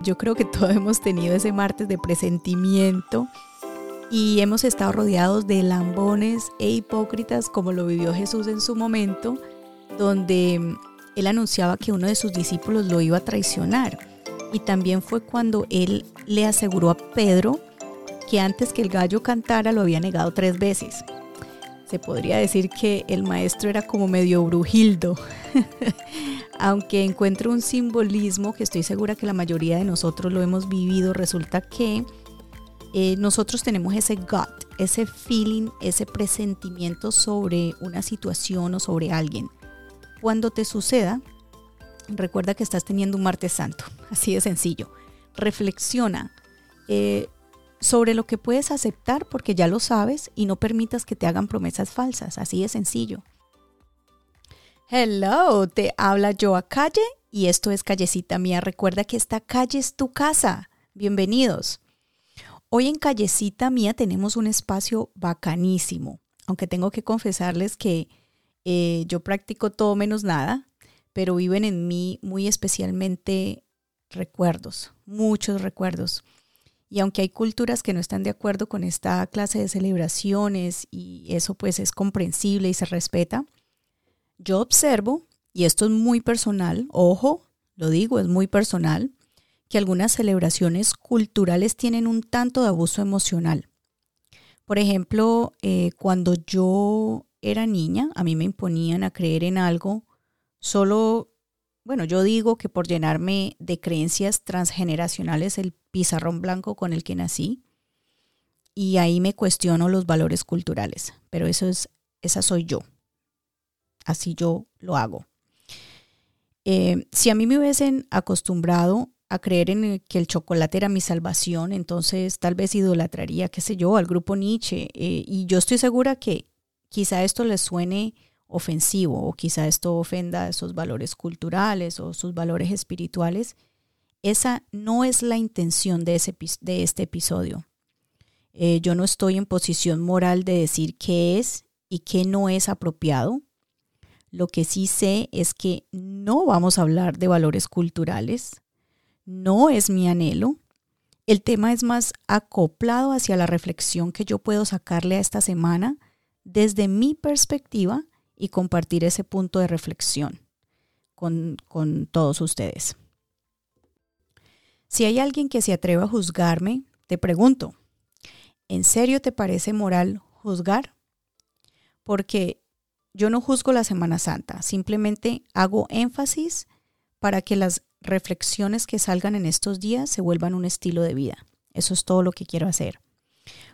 yo creo que todos hemos tenido ese martes de presentimiento y hemos estado rodeados de lambones e hipócritas como lo vivió Jesús en su momento, donde él anunciaba que uno de sus discípulos lo iba a traicionar. Y también fue cuando él le aseguró a Pedro que antes que el gallo cantara lo había negado tres veces. Se podría decir que el maestro era como medio brujildo, aunque encuentro un simbolismo que estoy segura que la mayoría de nosotros lo hemos vivido, resulta que eh, nosotros tenemos ese gut, ese feeling, ese presentimiento sobre una situación o sobre alguien. Cuando te suceda, recuerda que estás teniendo un martes santo, así de sencillo. Reflexiona eh, sobre lo que puedes aceptar porque ya lo sabes y no permitas que te hagan promesas falsas, así de sencillo. Hello, te habla a Calle y esto es Callecita Mía. Recuerda que esta calle es tu casa. Bienvenidos. Hoy en Callecita Mía tenemos un espacio bacanísimo, aunque tengo que confesarles que eh, yo practico todo menos nada, pero viven en mí muy especialmente recuerdos, muchos recuerdos. Y aunque hay culturas que no están de acuerdo con esta clase de celebraciones y eso pues es comprensible y se respeta, yo observo, y esto es muy personal, ojo, lo digo, es muy personal, que algunas celebraciones culturales tienen un tanto de abuso emocional. Por ejemplo, eh, cuando yo era niña, a mí me imponían a creer en algo solo, bueno, yo digo que por llenarme de creencias transgeneracionales el pizarrón blanco con el que nací, y ahí me cuestiono los valores culturales, pero eso es, esa soy yo. Así yo lo hago. Eh, si a mí me hubiesen acostumbrado a creer en que el chocolate era mi salvación, entonces tal vez idolatraría, qué sé yo, al grupo Nietzsche. Eh, y yo estoy segura que quizá esto les suene ofensivo o quizá esto ofenda esos valores culturales o sus valores espirituales. Esa no es la intención de este episodio. Eh, yo no estoy en posición moral de decir qué es y qué no es apropiado. Lo que sí sé es que no vamos a hablar de valores culturales, no es mi anhelo. El tema es más acoplado hacia la reflexión que yo puedo sacarle a esta semana desde mi perspectiva y compartir ese punto de reflexión con, con todos ustedes. Si hay alguien que se atreva a juzgarme, te pregunto, ¿en serio te parece moral juzgar? Porque yo no juzgo la Semana Santa, simplemente hago énfasis para que las reflexiones que salgan en estos días se vuelvan un estilo de vida. Eso es todo lo que quiero hacer.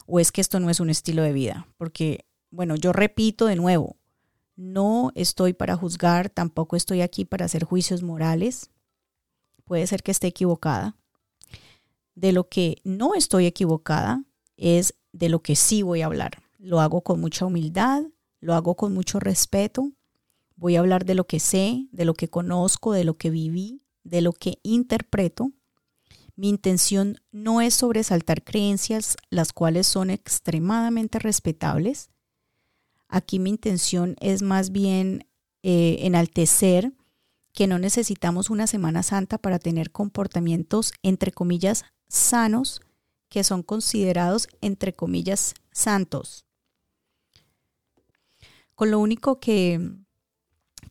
O es que esto no es un estilo de vida, porque, bueno, yo repito de nuevo, no estoy para juzgar, tampoco estoy aquí para hacer juicios morales. Puede ser que esté equivocada. De lo que no estoy equivocada es de lo que sí voy a hablar. Lo hago con mucha humildad, lo hago con mucho respeto. Voy a hablar de lo que sé, de lo que conozco, de lo que viví de lo que interpreto, mi intención no es sobresaltar creencias las cuales son extremadamente respetables. Aquí mi intención es más bien eh, enaltecer que no necesitamos una Semana Santa para tener comportamientos, entre comillas, sanos, que son considerados, entre comillas, santos. Con lo único que,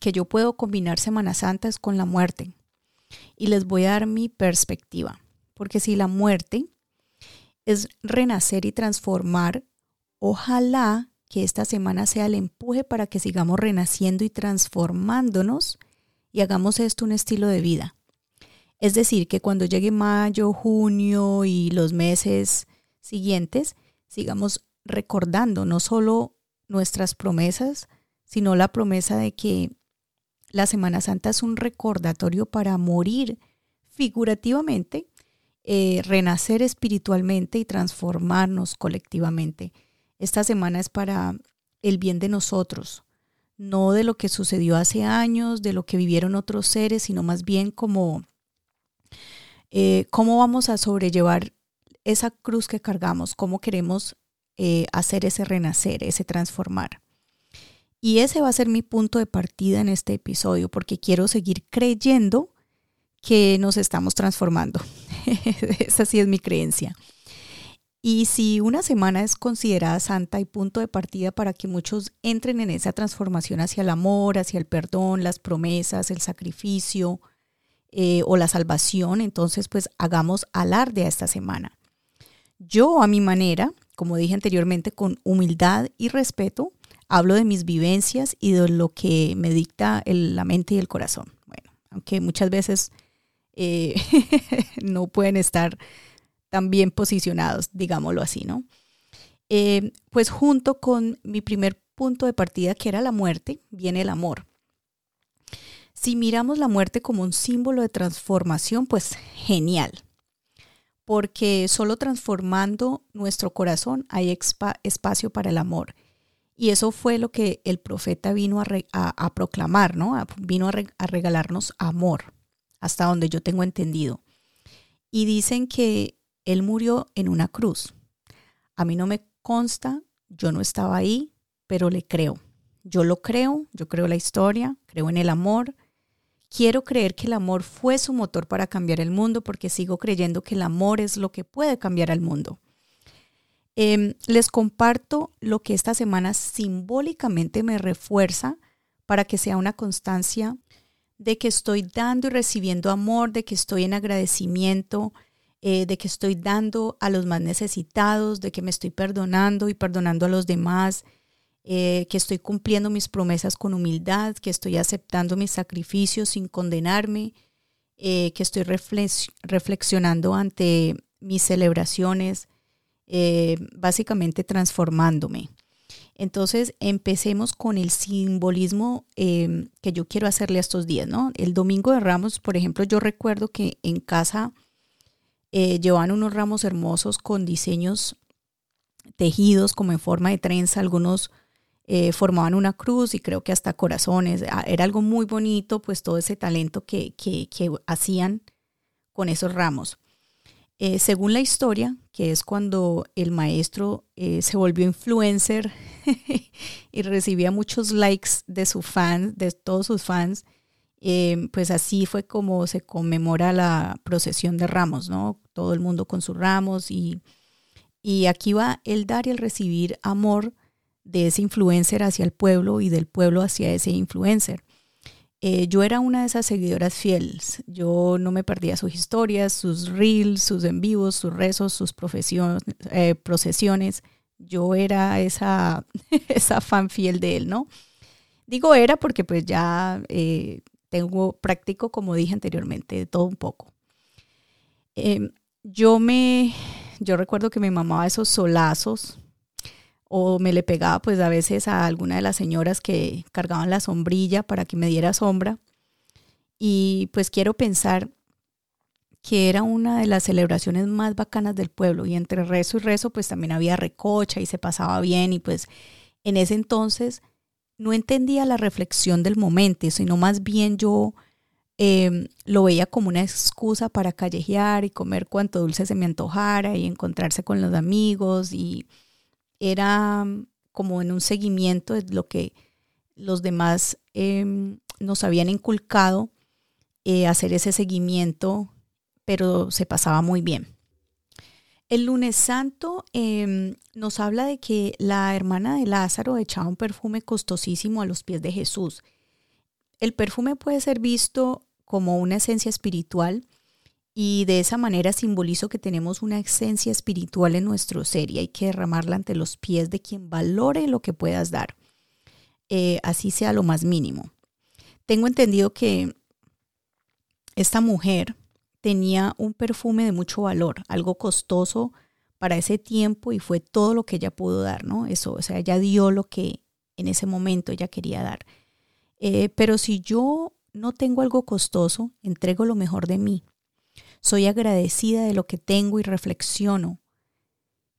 que yo puedo combinar Semana Santa es con la muerte y les voy a dar mi perspectiva, porque si la muerte es renacer y transformar, ojalá que esta semana sea el empuje para que sigamos renaciendo y transformándonos y hagamos esto un estilo de vida. Es decir, que cuando llegue mayo, junio y los meses siguientes, sigamos recordando no solo nuestras promesas, sino la promesa de que la Semana Santa es un recordatorio para morir figurativamente, eh, renacer espiritualmente y transformarnos colectivamente. Esta semana es para el bien de nosotros, no de lo que sucedió hace años, de lo que vivieron otros seres, sino más bien como eh, cómo vamos a sobrellevar esa cruz que cargamos, cómo queremos eh, hacer ese renacer, ese transformar. Y ese va a ser mi punto de partida en este episodio, porque quiero seguir creyendo que nos estamos transformando. Esa sí es mi creencia. Y si una semana es considerada santa y punto de partida para que muchos entren en esa transformación hacia el amor, hacia el perdón, las promesas, el sacrificio eh, o la salvación, entonces pues hagamos alarde a esta semana. Yo a mi manera, como dije anteriormente, con humildad y respeto, hablo de mis vivencias y de lo que me dicta la mente y el corazón. Bueno, aunque muchas veces eh, no pueden estar tan bien posicionados, digámoslo así, ¿no? Eh, pues junto con mi primer punto de partida, que era la muerte, viene el amor. Si miramos la muerte como un símbolo de transformación, pues genial, porque solo transformando nuestro corazón hay espacio para el amor. Y eso fue lo que el profeta vino a, proclamar, ¿no? vino a regalarnos amor, hasta donde yo tengo entendido. Y dicen que él murió en una cruz. A mí no me consta, yo no estaba ahí, pero le creo. Yo lo creo, yo creo la historia, creo en el amor. Quiero creer que el amor fue su motor para cambiar el mundo porque sigo creyendo que el amor es lo que puede cambiar al mundo. Em, les comparto lo que esta semana simbólicamente me refuerza para que sea una constancia de que estoy dando y recibiendo amor, de que estoy en agradecimiento, eh, de que estoy dando a los más necesitados, de que me estoy perdonando y perdonando a los demás, eh, que estoy cumpliendo mis promesas con humildad, que estoy aceptando mis sacrificios sin condenarme, eh, que estoy reflexionando ante mis celebraciones, básicamente transformándome. Entonces, empecemos con el simbolismo que yo quiero hacerle a estos días, ¿no? El domingo de Ramos, por ejemplo, yo recuerdo que en casa eh, llevaban unos ramos hermosos con diseños tejidos como en forma de trenza, algunos eh, formaban una cruz y creo que hasta corazones. Ah, era algo muy bonito, pues todo ese talento que, que, hacían con esos ramos. Eh, según la historia, que es cuando el maestro se volvió influencer y recibía muchos likes de sus fans, de todos sus fans, Em, pues así fue como se conmemora la procesión de ramos, ¿no? Todo el mundo con sus ramos y, y aquí va el dar y el recibir amor de ese influencer hacia el pueblo y del pueblo hacia ese influencer. Eh, yo era una de esas seguidoras fieles. Yo no me perdía sus historias, sus reels, sus en vivos, sus rezos, sus eh, procesiones. Yo era esa, esa fan fiel de él, ¿no? Digo era porque pues ya eh, tengo práctico, como dije anteriormente, de todo un poco. Em, yo me, yo recuerdo que me mamaba esos solazos o me le pegaba pues a veces a alguna de las señoras que cargaban la sombrilla para que me diera sombra. Y pues quiero pensar que era una de las celebraciones más bacanas del pueblo y entre rezo y rezo pues también había recocha y se pasaba bien y pues en ese entonces no entendía la reflexión del momento, sino más bien yo em, lo veía como una excusa para callejear y comer cuanto dulce se me antojara y encontrarse con los amigos y era mm, como en un seguimiento de lo que los demás em, nos habían inculcado, eh, hacer ese seguimiento, pero se pasaba muy bien. El lunes santo em, nos habla de que la hermana de Lázaro echaba un perfume costosísimo a los pies de Jesús. El perfume puede ser visto como una esencia espiritual y de esa manera simbolizo que tenemos una esencia espiritual en nuestro ser y hay que derramarla ante los pies de quien valore lo que puedas dar, eh, así sea lo más mínimo. Tengo entendido que esta mujer tenía un perfume de mucho valor, algo costoso para ese tiempo y fue todo lo que ella pudo dar, ¿no? Eso, o sea, ella dio lo que en ese momento ella quería dar. Eh, pero si yo no tengo algo costoso, entrego lo mejor de mí. Soy agradecida de lo que tengo y reflexiono.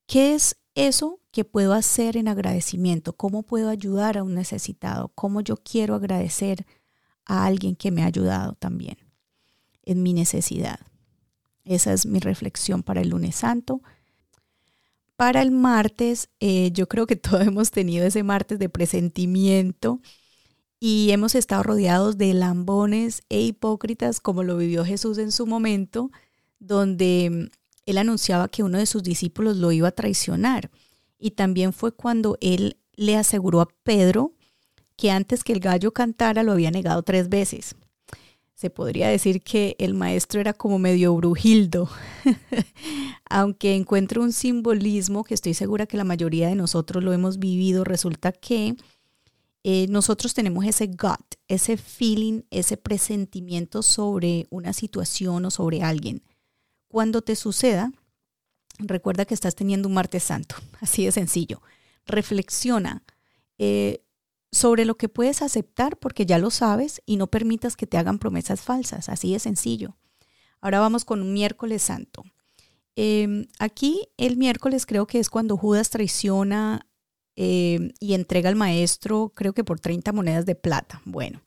¿Qué es eso que puedo hacer en agradecimiento? ¿Cómo puedo ayudar a un necesitado? ¿Cómo yo quiero agradecer a alguien que me ha ayudado también? en mi necesidad. Esa es mi reflexión para el lunes santo. Para el martes, eh, yo creo que todos hemos tenido ese martes de presentimiento y hemos estado rodeados de lambones e hipócritas como lo vivió Jesús en su momento, donde él anunciaba que uno de sus discípulos lo iba a traicionar. Y también fue cuando él le aseguró a Pedro que antes que el gallo cantara lo había negado tres veces. Se podría decir que el maestro era como medio brujildo, aunque encuentro un simbolismo que estoy segura que la mayoría de nosotros lo hemos vivido, resulta que eh, nosotros tenemos ese gut, ese feeling, ese presentimiento sobre una situación o sobre alguien. Cuando te suceda, recuerda que estás teniendo un martes santo, así de sencillo. Reflexiona eh, sobre lo que puedes aceptar porque ya lo sabes y no permitas que te hagan promesas falsas, así de sencillo. Ahora vamos con un miércoles santo. Em, aquí el miércoles creo que es cuando Judas traiciona em, y entrega al maestro, creo que por 30 monedas de plata. Bueno,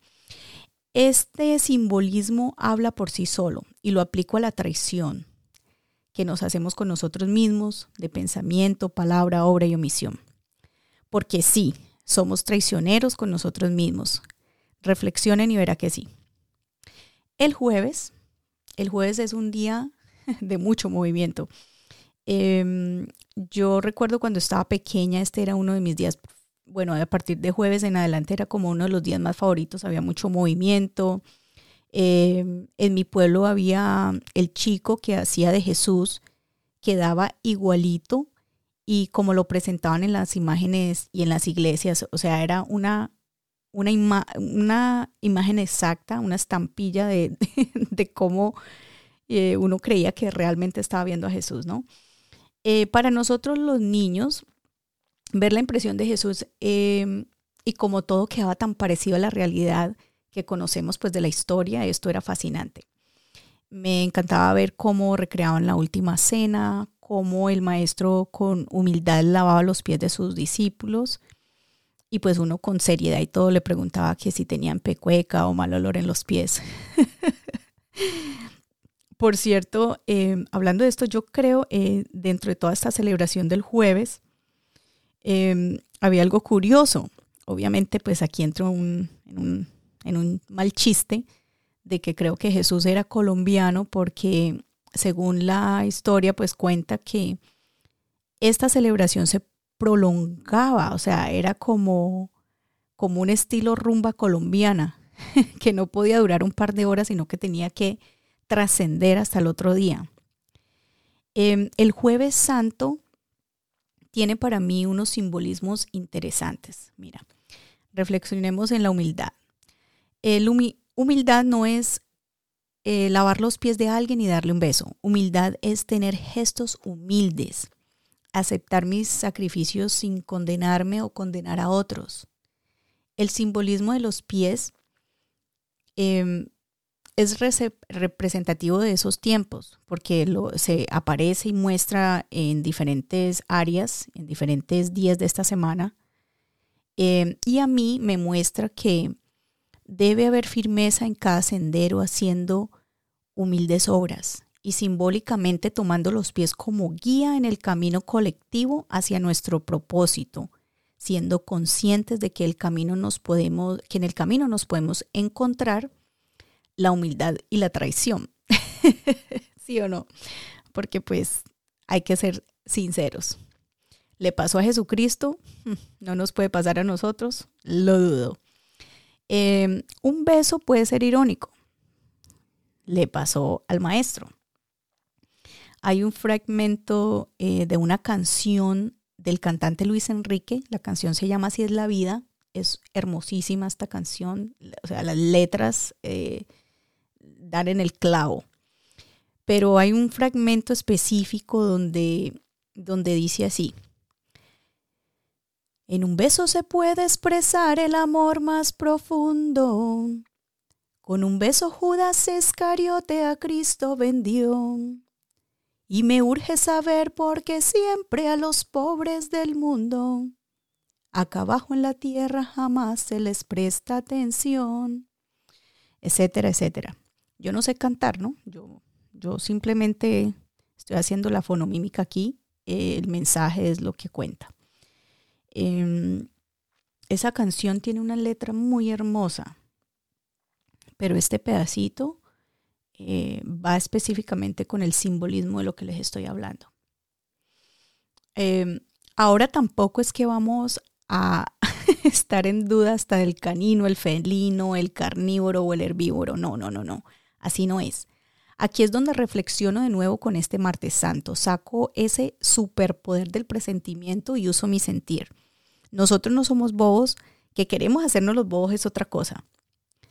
este simbolismo habla por sí solo y lo aplico a la traición que nos hacemos con nosotros mismos, de pensamiento, palabra, obra y omisión. Porque sí, somos traicioneros con nosotros mismos. Reflexionen y verá que sí. El jueves, el jueves es un día de mucho movimiento. Em, yo recuerdo cuando estaba pequeña, este era uno de mis días, bueno, a partir de jueves en adelante era como uno de los días más favoritos, había mucho movimiento, Em, en mi pueblo había el chico que hacía de Jesús, quedaba igualito y como lo presentaban en las imágenes y en las iglesias, o sea, era una, una, una imagen exacta, una estampilla de, de cómo eh, uno creía que realmente estaba viendo a Jesús, ¿no? Eh, para nosotros los niños, ver la impresión de Jesús em, y como todo quedaba tan parecido a la realidad, que conocemos pues de la historia, esto era fascinante. Me encantaba ver cómo recreaban la última cena, cómo el maestro con humildad lavaba los pies de sus discípulos y pues uno con seriedad y todo le preguntaba que si tenían pecueca o mal olor en los pies. Por cierto, eh, hablando de esto, yo creo eh, dentro de toda esta celebración del jueves, eh, había algo curioso. Obviamente, pues aquí entro en un en un mal chiste de que creo que Jesús era colombiano porque según la historia pues cuenta que esta celebración se prolongaba, o sea, era como, como un estilo rumba colombiana, que no podía durar un par de horas, sino que tenía que trascender hasta el otro día. Em, el jueves santo tiene para mí unos simbolismos interesantes. Mira, reflexionemos en la humildad. El humildad no es eh, lavar los pies de alguien y darle un beso. Humildad es tener gestos humildes, aceptar mis sacrificios sin condenarme o condenar a otros. El simbolismo de los pies em, es representativo de esos tiempos, porque lo, se aparece y muestra en diferentes áreas, en diferentes días de esta semana. Em, y a mí me muestra que debe haber firmeza en cada sendero haciendo humildes obras y simbólicamente tomando los pies como guía en el camino colectivo hacia nuestro propósito, siendo conscientes de que el camino nos podemos, que en el camino nos podemos encontrar la humildad y la traición. ¿Sí o no? Porque pues hay que ser sinceros. ¿Le pasó a Jesucristo? ¿No nos puede pasar a nosotros? Lo dudo. Em, un beso puede ser irónico. Le pasó al maestro. Hay un fragmento eh, de una canción del cantante Luis Enrique. La canción se llama Así es la vida. Es hermosísima esta canción. O sea, las letras eh, dan en el clavo. Pero hay un fragmento específico donde, donde dice así. En un beso se puede expresar el amor más profundo. Con un beso Judas Iscariote a Cristo vendió. Y me urge saber por qué siempre a los pobres del mundo, acá abajo en la tierra jamás se les presta atención, etcétera, etcétera. Yo no sé cantar, ¿no? Yo, yo simplemente estoy haciendo la fonomímica aquí, el mensaje es lo que cuenta. Em, esa canción tiene una letra muy hermosa, pero este pedacito eh, va específicamente con el simbolismo de lo que les estoy hablando. Em, ahora tampoco es que vamos a estar en duda hasta del canino, el felino, el carnívoro o el herbívoro. No, no, no, no. Así no es. Aquí es donde reflexiono de nuevo con este martes santo. Saco ese superpoder del presentimiento y uso mi sentir. Nosotros no somos bobos, que queremos hacernos los bobos es otra cosa.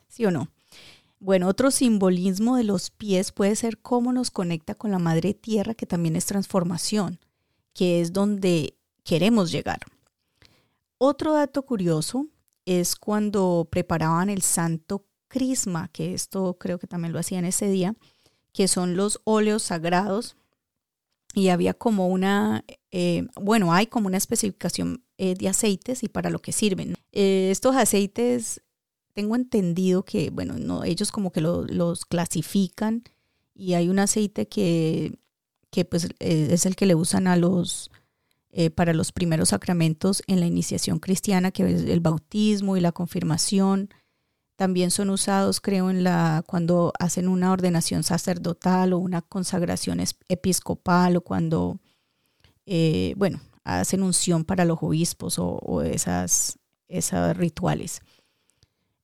¿Sí o no? Bueno, otro simbolismo de los pies puede ser cómo nos conecta con la madre tierra, que también es transformación, que es donde queremos llegar. Otro dato curioso es cuando preparaban el santo crisma, que esto creo que también lo hacían ese día, que son los óleos sagrados. Y había como una, eh, bueno, hay como una especificación eh, de aceites y para lo que sirven. Eh, estos aceites, tengo entendido que, bueno, no, ellos como que los clasifican y hay un aceite que, que pues es el que le usan a los, para los primeros sacramentos en la iniciación cristiana, que es el bautismo y la confirmación. También son usados, creo, en la cuando hacen una ordenación sacerdotal o una consagración episcopal o cuando, eh, bueno, hacen unción para los obispos o, esas, esos rituales.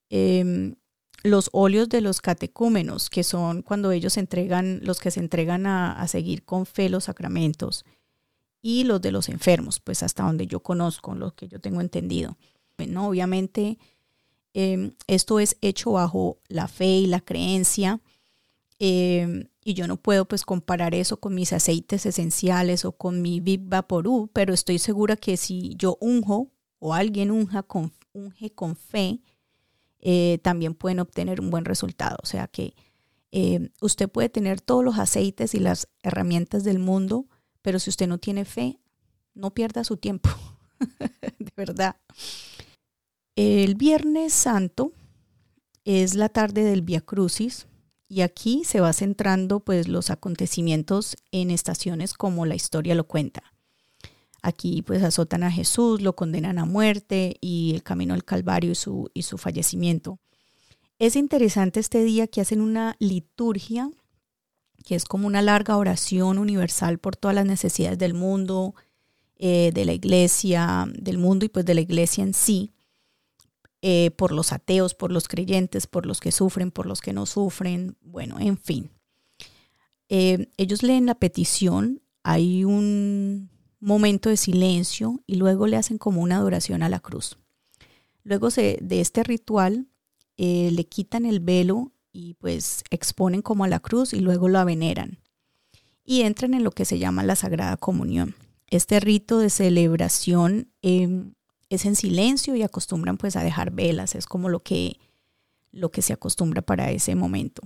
Em, los óleos de los catecúmenos, que son cuando ellos entregan, los que se entregan a, a, seguir con fe los sacramentos, y los de los enfermos, pues hasta donde yo conozco, lo que yo tengo entendido. Bueno, obviamente Em, esto es hecho bajo la fe y la creencia. Em, y yo no puedo pues comparar eso con mis aceites esenciales o con mi Big Vaporú, pero estoy segura que si yo unjo o alguien unja con, con fe, eh, también pueden obtener un buen resultado. O sea que em, usted puede tener todos los aceites y las herramientas del mundo, pero si usted no tiene fe, no pierda su tiempo. de verdad. El Viernes Santo es la tarde del Via Crucis y aquí se va centrando pues los acontecimientos en estaciones como la historia lo cuenta. Aquí pues azotan a Jesús, lo condenan a muerte y el camino al Calvario y su, y su fallecimiento. Es interesante este día que hacen una liturgia, que es como una larga oración universal por todas las necesidades del mundo, eh, de la iglesia, del mundo y pues de la iglesia en sí. Eh, por los ateos, por los creyentes, por los que sufren, por los que no sufren, bueno, en fin. Eh, ellos leen la petición, hay un momento de silencio y luego le hacen como una adoración a la cruz. Luego de este ritual eh, le quitan el velo y pues exponen como a la cruz y luego la veneran y entran en lo que se llama la Sagrada Comunión. Este rito de celebración em, es en silencio y acostumbran pues a dejar velas, es como lo que, lo que se acostumbra para ese momento.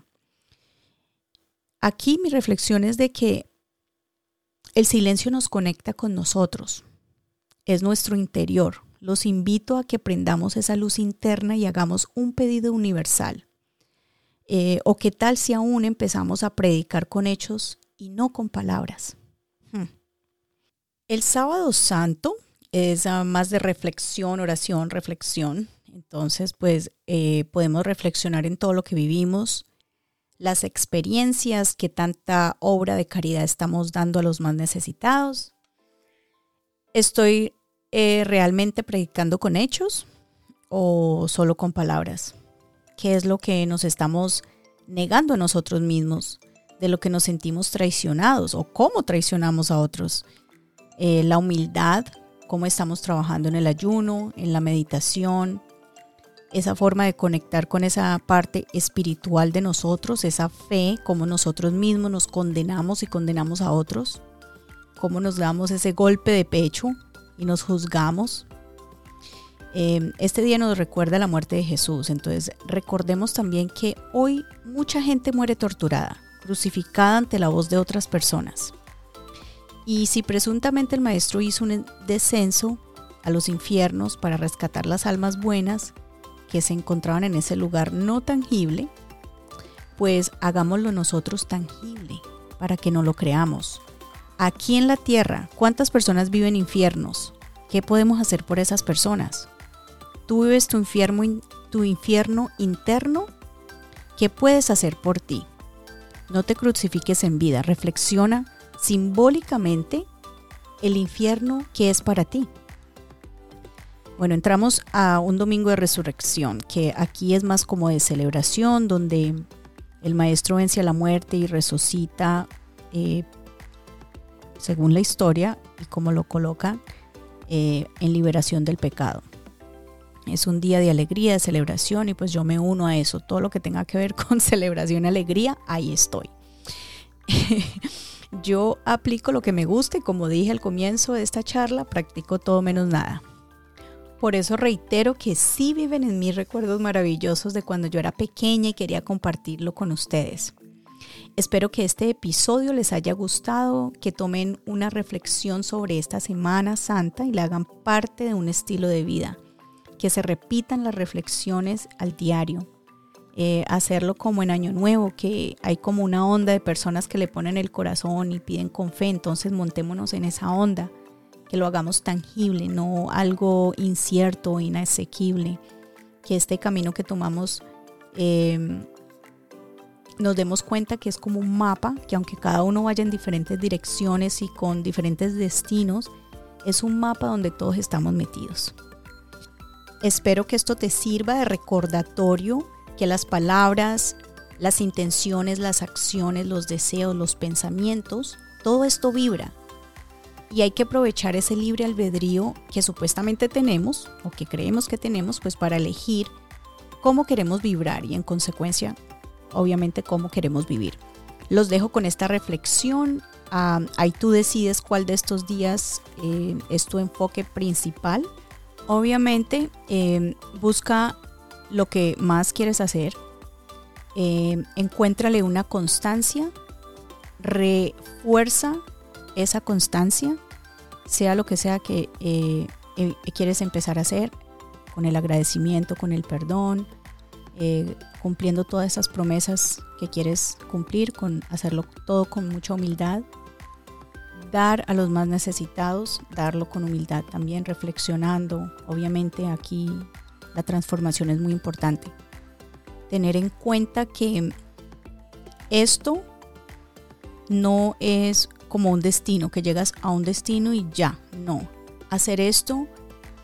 Aquí mi reflexión es de que el silencio nos conecta con nosotros, es nuestro interior. Los invito a que prendamos esa luz interna y hagamos un pedido universal. Eh, o qué tal si aún empezamos a predicar con hechos y no con palabras. Hmm. El sábado santo es ah, más de reflexión, oración, reflexión. Entonces, pues eh, podemos reflexionar en todo lo que vivimos, las experiencias que tanta obra de caridad estamos dando a los más necesitados. ¿Estoy eh, realmente predicando con hechos o solo con palabras? ¿Qué es lo que nos estamos negando a nosotros mismos? De lo que nos sentimos traicionados o cómo traicionamos a otros. Eh, la humildad, cómo estamos trabajando en el ayuno, en la meditación, esa forma de conectar con esa parte espiritual de nosotros, esa fe, cómo nosotros mismos nos condenamos y condenamos a otros, cómo nos damos ese golpe de pecho y nos juzgamos. Em, este día nos recuerda la muerte de Jesús, entonces recordemos también que hoy mucha gente muere torturada, crucificada ante la voz de otras personas. Y si presuntamente el maestro hizo un descenso a los infiernos para rescatar las almas buenas que se encontraban en ese lugar no tangible, pues hagámoslo nosotros tangible para que no lo creamos. Aquí en la tierra, ¿cuántas personas viven infiernos? ¿Qué podemos hacer por esas personas? ¿Tú vives tu infierno, tu infierno interno? ¿Qué puedes hacer por ti? No te crucifiques en vida, reflexiona simbólicamente el infierno que es para ti. Bueno, entramos a un domingo de resurrección, que aquí es más como de celebración, donde el maestro vence a la muerte y resucita, eh, según la historia y como lo coloca, eh, en liberación del pecado. Es un día de alegría, de celebración y pues yo me uno a eso. Todo lo que tenga que ver con celebración y alegría, ahí estoy. yo aplico lo que me gusta y como dije al comienzo de esta charla, practico todo menos nada. Por eso reitero que sí viven en mis recuerdos maravillosos de cuando yo era pequeña y quería compartirlo con ustedes. Espero que este episodio les haya gustado, que tomen una reflexión sobre esta Semana Santa y la hagan parte de un estilo de vida, que se repitan las reflexiones al diario, eh, hacerlo como en Año Nuevo, que hay como una onda de personas que le ponen el corazón y piden con fe, entonces montémonos en esa onda, que lo hagamos tangible, no algo incierto, inasequible, que este camino que tomamos eh, nos demos cuenta que es como un mapa, que aunque cada uno vaya en diferentes direcciones y con diferentes destinos, es un mapa donde todos estamos metidos. Espero que esto te sirva de recordatorio que las palabras, las intenciones, las acciones, los deseos, los pensamientos, todo esto vibra. Y hay que aprovechar ese libre albedrío que supuestamente tenemos o que creemos que tenemos pues para elegir cómo queremos vibrar y en consecuencia obviamente cómo queremos vivir. Los dejo con esta reflexión. Ah, ahí tú decides cuál de estos días eh, es tu enfoque principal. Obviamente em, busca lo que más quieres hacer. Eh, encuéntrale una constancia. Refuerza esa constancia, sea lo que sea que eh, quieres empezar a hacer, con el agradecimiento, con el perdón, eh, cumpliendo todas esas promesas que quieres cumplir, con hacerlo todo con mucha humildad, dar a los más necesitados, darlo con humildad también, reflexionando. Obviamente aquí la transformación es muy importante. Tener en cuenta que esto no es como un destino, que llegas a un destino y ya, no. Hacer esto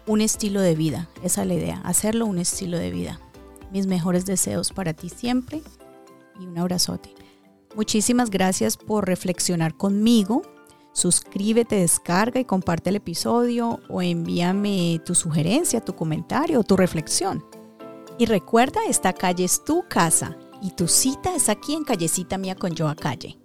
un estilo de vida, esa es la idea, hacerlo un estilo de vida. Mis mejores deseos para ti siempre y un abrazote. Muchísimas gracias por reflexionar conmigo. Suscríbete, descarga y comparte el episodio o envíame tu sugerencia, tu comentario o tu reflexión. Y recuerda, esta calle es tu casa y tu cita es aquí en Callecita Mía con Joa Calle.